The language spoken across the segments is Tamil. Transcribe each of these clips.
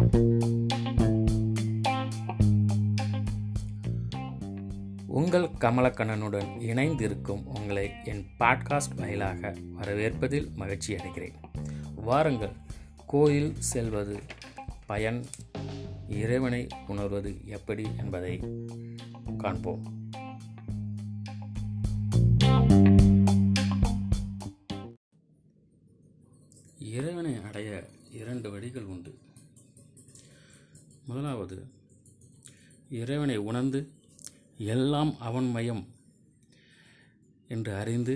உங்கள் கமலக்கண்ணனுடன் இணைந்திருக்கும் உங்களை என் பாட்காஸ்ட் வாயிலாக வரவேற்பதில் மகிழ்ச்சி அடைகிறேன். வாருங்கள் கோயில் செல்வது பயன் இறைவனை உணர்வது எப்படி என்பதை காண்போம். முதலாவது இறைவனை உணர்ந்து எல்லாம் அவன் மயம் என்று அறிந்து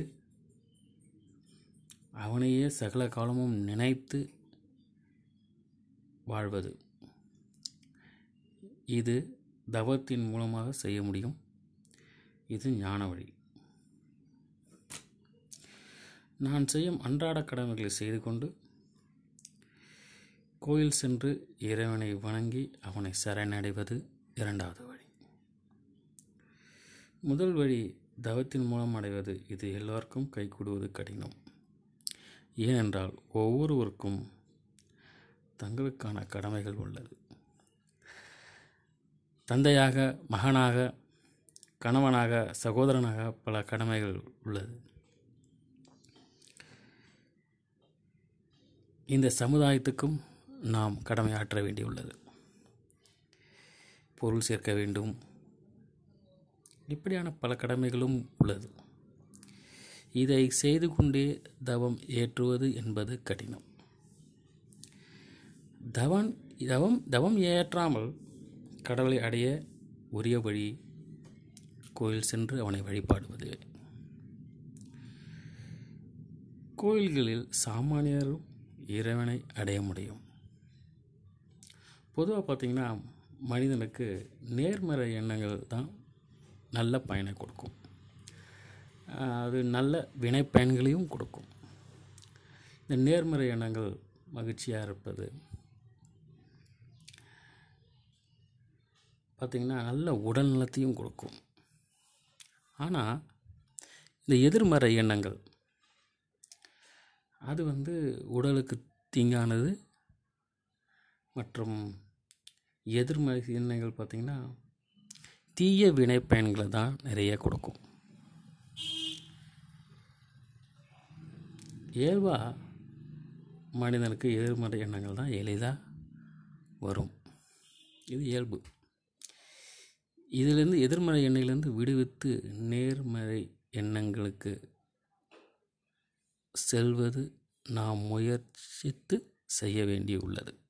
அவனையே சகல காலமும் நினைத்து வாழ்வது. இது தவத்தின் மூலமாக செய்ய முடியும். இது ஞான வழி. நான் செய்யும் அன்றாட கடமைகளை செய்து கொண்டு கோயில் சென்று இறைவனை வணங்கி அவனை சரணடைவது இரண்டாவது வழி. முதல் வழி தவத்தின் மூலம் அடைவது. இது எல்லோருக்கும் கைகூடுவது கடினம். ஏனென்றால் ஒவ்வொருவருக்கும் தங்களுக்கான கடமைகள் உள்ளது. தந்தையாக மகனாக கணவனாக சகோதரனாக பல கடமைகள் உள்ளது. இந்த சமுதாயத்துக்கும் நாம் கடமையாற்ற வேண்டியுள்ளது. பொருள் சேர்க்க வேண்டும். இப்படியான பல கடமைகளும் உள்ளது. இதை செய்து கொண்டே தவம் ஏற்றுவது என்பது கடினம். தவன் தவம் தவம் ஏற்றாமல் கடவுளை அடைய உரிய வழி கோயில் சென்று அவனை வழிபாடுவது. கோயில்களில் சாமானியரும் இறைவனை அடைய முடியும். பொதுவாக பார்த்திங்கன்னா மனிதனுக்கு நேர்மறை எண்ணங்கள் தான் நல்ல பயனை கொடுக்கும். அது நல்ல வினை பயன்களையும் கொடுக்கும். இந்த நேர்மறை எண்ணங்கள் மகிழ்ச்சியாக இருப்பது பார்த்திங்கன்னா நல்ல உடல் நலத்தையும் கொடுக்கும். ஆனால் இந்த எதிர்மறை எண்ணங்கள் அது வந்து உடலுக்கு தீங்கானது மற்றும் எதிர்மறை சிந்தனைகள் பார்த்திங்கன்னா தீய வினை பயன்களை தான் நிறைய கொடுக்கும். இயல்பாக மனிதனுக்கு எதிர்மறை எண்ணங்கள் தான் எளிதாக வரும். இது இயல்பு. இதிலேருந்து எதிர்மறை எண்ணங்கள்லேருந்து விடுவித்து நேர்மறை எண்ணங்களுக்கு செல்வது நாம் முயற்சித்து செய்ய வேண்டியுள்ளது.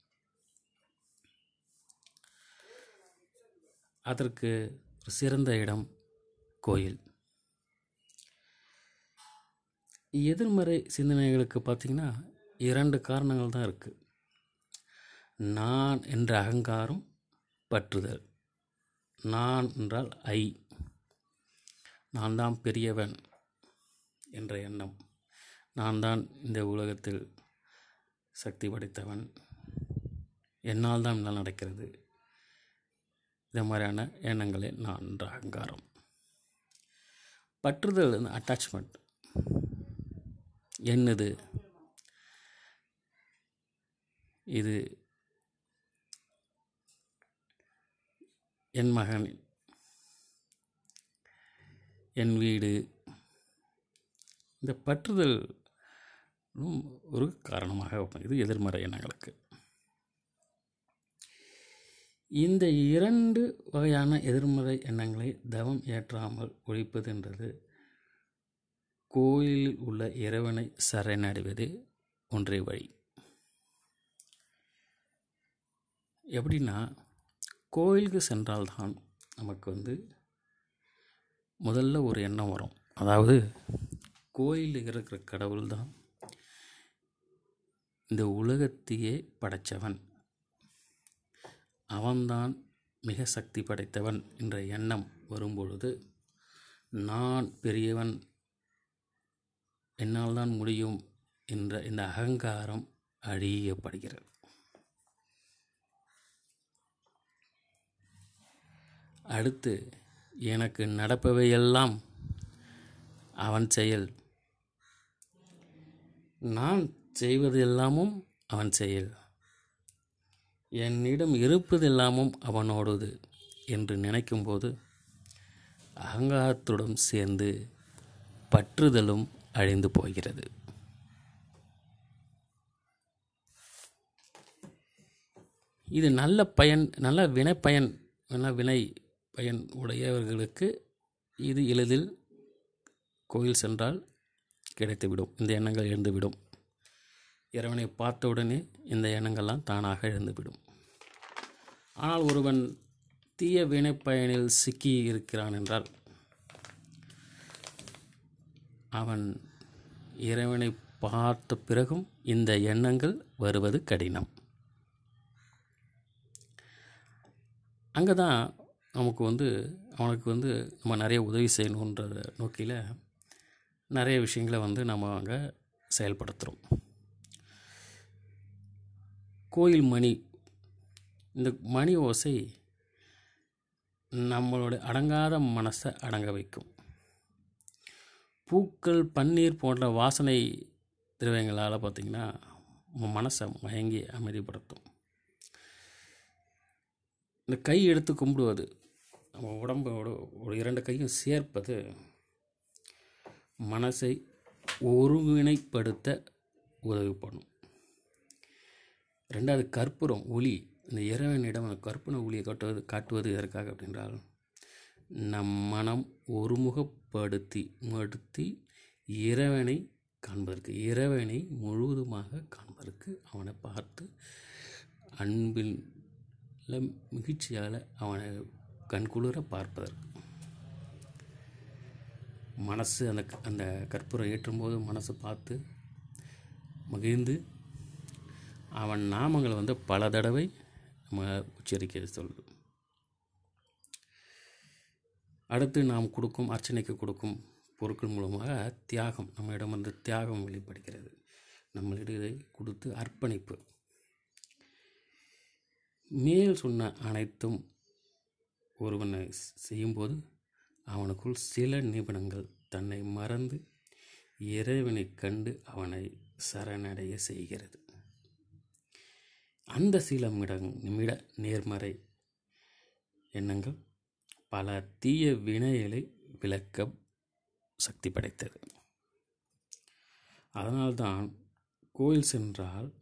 அதற்கு ஒரு சிறந்த இடம் கோயில். எதிர்மறை சிந்தனைகளுக்கு பார்த்திங்கன்னா இரண்டு காரணங்கள் தான் இருக்குது நான் என்ற அகங்காரம் பற்றுதல். நான் என்றால் ஐ. நான் தான் பெரியவன் என்ற எண்ணம். நான் தான் இந்த உலகத்தில் சக்தி படைத்தவன். என்னால் தான் இதெல்லாம் நடக்கிறது. இது மாதிரியான எண்ணங்களே நான் என்ற அகங்காரம் பற்றுதல் அட்டாச்மெண்ட் என்னது? இது என் மகன் என் வீடு. இந்த பற்றுதல் ஒரு காரணமாக இது எதிர்மறை எண்ணங்களுக்கு. இந்த இரண்டு வகையான எதிர்மறை எண்ணங்களை தவம் ஏற்றாமல் ஒழிப்பதென்றது. கோயிலில் உள்ள இறைவனை சரணடைவது ஒன்றே வழி. எப்படின்னா கோயிலுக்கு சென்றால்தான் நமக்கு வந்து முதல்ல ஒரு எண்ணம் வரும். அதாவது கோயிலில் இருக்கிற கடவுள் தான் இந்த உலகத்தையே படைத்தவன் அவன்தான் மிக சக்தி படைத்தவன் என்ற எண்ணம் வரும்பொழுது நான் பெரியவன் என்னால் தான் முடியும் என்ற இந்த அகங்காரம் அழியப்படுகிறது. அடுத்து எனக்கு நடப்பவையெல்லாம் அவன் செயல். நான் செய்வது எல்லாமும் அவன் செயல். என்னிடம் இருப்பதெல்லாமும் அவனோடது என்று நினைக்கும்போது அகங்காரத்துடன் சேர்ந்து பற்றுதலும் அழிந்து போகிறது. இது நல்ல பயன் நல்ல வினை பயன் நல்ல வினை பயன் உடையவர்களுக்கு இது எளிதில் கோயில் சென்றால் கிடைத்துவிடும். இந்த எண்ணங்கள் எழுந்துவிடும். இறைவனை பார்த்தவுடனே இந்த எண்ணங்கள்லாம் தானாக எழுந்துவிடும். ஆனால் ஒருவன் தீய வினைப்பயனில் சிக்கி இருக்கிறான் என்றால் அவன் இறைவனை பார்த்த பிறகும் இந்த எண்ணங்கள் வருவது கடினம். அங்கே தான் நமக்கு வந்து அவனுக்கு வந்து நம்ம நிறைய உதவி செய்யணுன்ற நோக்கில் நிறைய விஷயங்களை வந்து நம்ம அங்கே செயல்படுத்துகிறோம் கோயில் மணி இந்த மணி ஓசை நம்மளோட அடங்காத மனசை அடங்க வைக்கும். பூக்கள் பன்னீர் போன்ற வாசனை திரவியங்களால் பார்த்திங்கன்னா மனசை மயங்கி அமைதிப்படுத்தும். இந்த கை எடுத்து கும்பிடுவது நம்ம உடம்போட ஒரு இரண்டு கையும் சேர்ப்பது மனசை ஒருங்கிணைப்படுத்த உதவி பண்ணும். ரெண்டாவது கற்பூரம் ஒளி இந்த இறைவனிடம் அந்த கற்பனை ஒளியை காட்டுவது காட்டுவது எதற்காக அப்படின்றால் நம் மனம் ஒருமுகப்படுத்தி படுத்தி இறைவனை காண்பதற்கு இறைவனை முழுவதுமாக காண்பதற்கு அவனை பார்த்து அன்பில் மகிழ்ச்சியால் அவனை கண்குளிர பார்ப்பதற்கு. மனசு அந்த அந்த கற்பூரம் ஏற்றும்போது மனசை பார்த்து மகிழ்ந்து அவன் நாமங்களை வந்து பல தடவை நம்ம உச்சரிக்க சொல்லும் அடுத்து நாம் கொடுக்கும் அர்ச்சனைக்கு கொடுக்கும் பொருட்கள் மூலமாக தியாகம் நம்மிடம் வந்து தியாகம் வெளிப்படுகிறது. நம்மளிடம் கொடுத்து அர்ப்பணிப்பு. மேல் சொன்ன அனைத்தும் ஒருவனை செய்யும்போது அவனுக்குள் சில நிபுணங்கள் தன்னை மறந்து இறைவனை கண்டு அவனை சரணடைய செய்கிறது. அந்த சில நிமிட நிமிட நேர்மறை எண்ணங்கள் பல தீய வினைகளை விளக்க சக்தி படைத்தது. அதனால்தான் கோயில் சென்றால்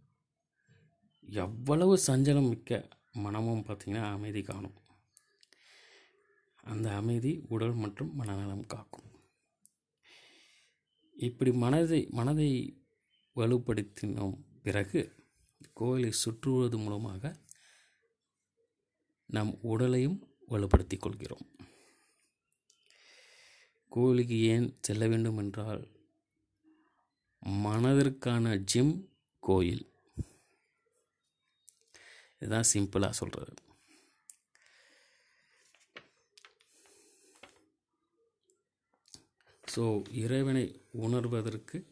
எவ்வளவு சஞ்சலம் மிக்க மனமும் பார்த்திங்கன்னா அமைதி காணும். அந்த அமைதி உடல் மற்றும் மனநலம் காக்கும். இப்படி மனதை மனதை வலுப்படுத்தினோம் பிறகு கோயிலை சுற்றுவது மூலமாக நம் உடலையும் வலுப்படுத்திக் கொள்கிறோம். கோயிலுக்கு ஏன் செல்ல வேண்டும் என்றால் மனதிற்கான ஜிம் கோயில். இதுதான் சிம்பிளாக சொல்கிறது ஸோ இறைவனை உணர்வதற்கு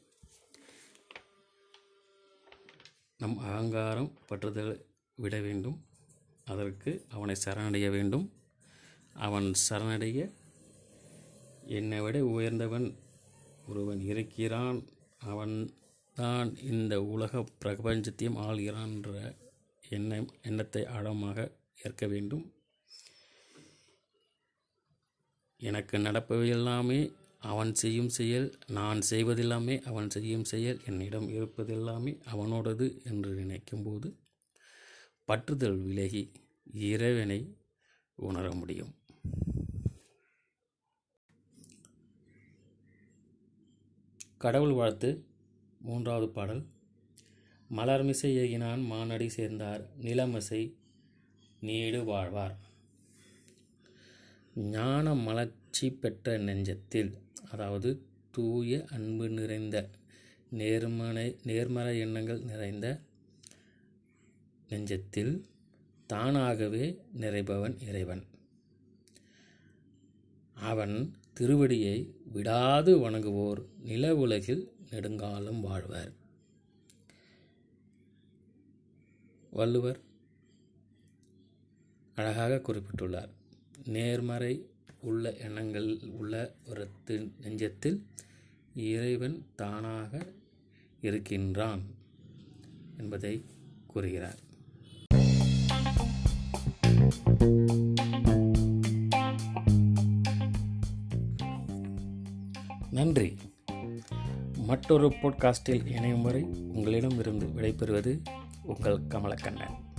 நம் அகங்காரம் பற்றுதல் விட வேண்டும். அதற்கு அவனை சரணடைய வேண்டும். அவன் சரணடைய என்னை விட உயர்ந்தவன் ஒருவன் இருக்கிறான். அவன் தான் இந்த உலக பிரபஞ்சத்தையும் ஆள்கிறான் என்ற எண்ணம் எண்ணத்தை ஆழமாக ஏற்க வேண்டும். எனக்கு நடப்பவை எல்லாமே அவன் செய்யும் செயல் நான் செய்வதெல்லாமே அவன் செய்யும் செயல் என்னிடம் இருப்பதெல்லாமே அவனோடது என்று நினைக்கும்போது பற்றுதல் விலகி இறைவனை உணர முடியும். கடவுள் வாழ்த்து மூன்றாவது பாடல். மலர்மிசை ஏகினான் மானடி சேர்ந்தார் நிலமிசை நீடு வாழ்வார். ஞான மலர்ச்சி பெற்ற நெஞ்சத்தில் அதாவது தூய அன்பு நிறைந்த நேர்மனை நேர்மறை எண்ணங்கள் நிறைந்த நெஞ்சத்தில் தானாகவே நிறைபவன் இறைவன். அவன் திருவடியை விடாது வணங்குவோர் நில உலகில் நெடுங்காலம் வாழ்வர். வள்ளுவர் அழகாக குறிப்பிட்டுள்ளார் நேர்மறை உள்ள எண்ணங்கள் உள்ள ஒரு நெஞ்சத்தில் இறைவன் தானாக இருக்கின்றான் என்பதை கூறுகிறார். நன்றி. மற்றொரு பாட்காஸ்டில் இணையும் வரை உங்களிடம் இருந்து விடைபெறுவது உங்கள் கமலக்கண்ணன்.